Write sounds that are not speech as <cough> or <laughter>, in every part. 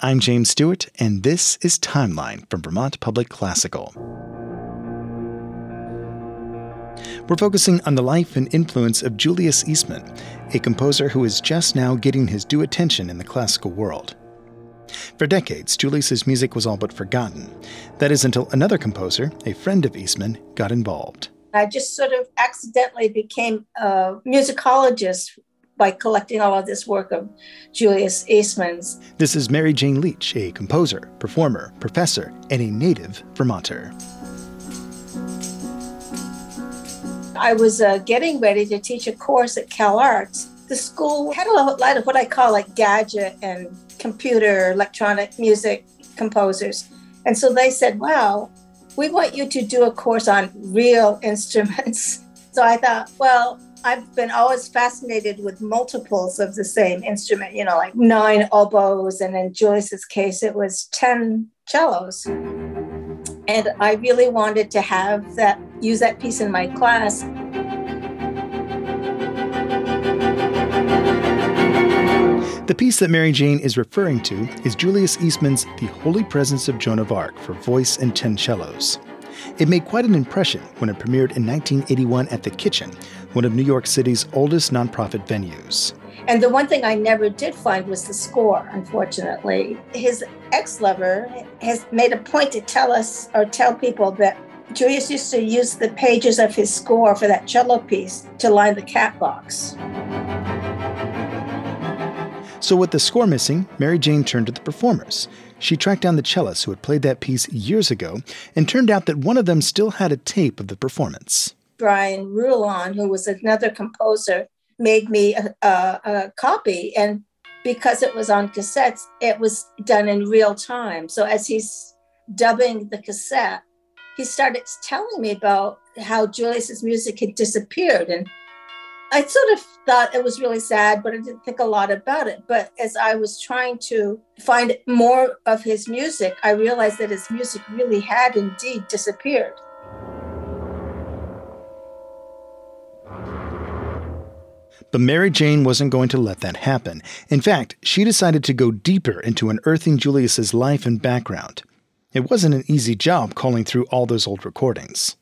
I'm James Stewart, and this is Timeline from Vermont Public Classical. We're focusing on the life and influence of Julius Eastman, a composer who is just now getting his due attention in the classical world. For decades, Julius's music was all but forgotten. That is until another composer, a friend of Eastman, got involved. I just sort of accidentally became a musicologist by collecting all of this work of Julius Eastman's. This is Mary Jane Leach, a composer, performer, professor, and a native Vermonter. I was uh, getting ready to teach a course at Cal Arts. The school had a lot of what I call like gadget and computer, electronic music composers. And so they said, wow, we want you to do a course on real <laughs> instruments. So I thought, well, I've been always fascinated with multiples of the same instrument, you know, like nine oboes, and in Julius's case, it was 10 cellos. And I really wanted to have that, use that piece in my class. The piece that Mary Jane is referring to is Julius Eastman's The Holy Presence of Joan of Arc for voice and ten cellos. It made quite an impression when it premiered in 1981 at The Kitchen, one of New York City's oldest nonprofit venues. And the one thing I never did find was the score, unfortunately. His ex lover has made a point to tell us or tell people that Julius used to use the pages of his score for that cello piece to line the cat box. So, with the score missing, Mary Jane turned to the performers. She tracked down the cellists who had played that piece years ago, and turned out that one of them still had a tape of the performance. Brian Rulon, who was another composer, made me a, a, a copy. And because it was on cassettes, it was done in real time. So as he's dubbing the cassette, he started telling me about how Julius's music had disappeared. And I sort of thought it was really sad, but I didn't think a lot about it. But as I was trying to find more of his music, I realized that his music really had indeed disappeared. But Mary Jane wasn't going to let that happen. In fact, she decided to go deeper into unearthing Julius's life and background. It wasn't an easy job calling through all those old recordings.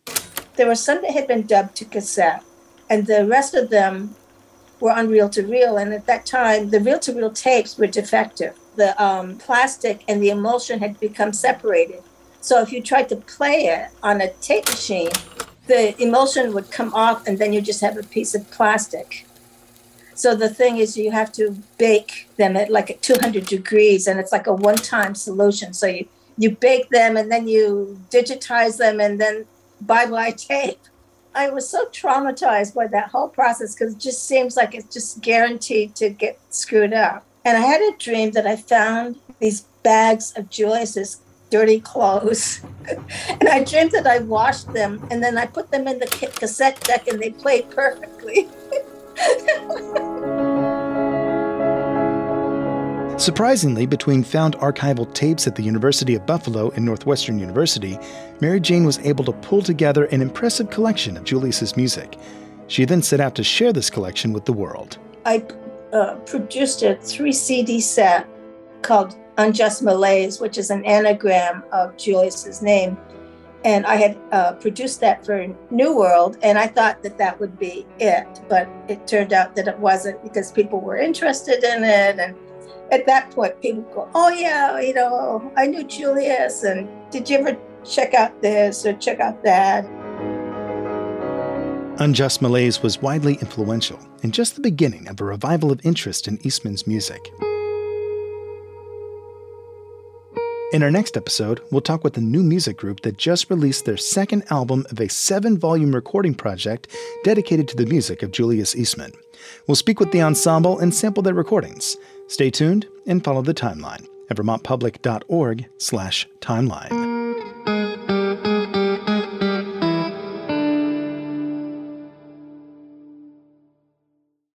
There were some that had been dubbed to cassette, and the rest of them were on reel to reel. And at that time, the reel to reel tapes were defective. The um, plastic and the emulsion had become separated. So if you tried to play it on a tape machine, the emulsion would come off, and then you just have a piece of plastic. So the thing is, you have to bake them at like at 200 degrees, and it's like a one-time solution. So you you bake them, and then you digitize them, and then bye bye <laughs> tape. I was so traumatized by that whole process because it just seems like it's just guaranteed to get screwed up. And I had a dream that I found these bags of Julius's dirty clothes. <laughs> and I dreamed that I washed them and then I put them in the cassette deck and they played perfectly. <laughs> Surprisingly, between found archival tapes at the University of Buffalo and Northwestern University, Mary Jane was able to pull together an impressive collection of Julius's music. She then set out to share this collection with the world. I uh, produced a three CD set called Unjust Malaise, which is an anagram of Julius's name and I had uh, produced that for New World, and I thought that that would be it, but it turned out that it wasn't because people were interested in it, and at that point, people go, "Oh yeah, you know, I knew Julius, and did you ever check out this or check out that?" Unjust Malaise was widely influential and just the beginning of a revival of interest in Eastman's music. In our next episode, we'll talk with a new music group that just released their second album of a seven volume recording project dedicated to the music of Julius Eastman. We'll speak with the ensemble and sample their recordings. Stay tuned and follow the timeline at vermontpublic.org slash timeline.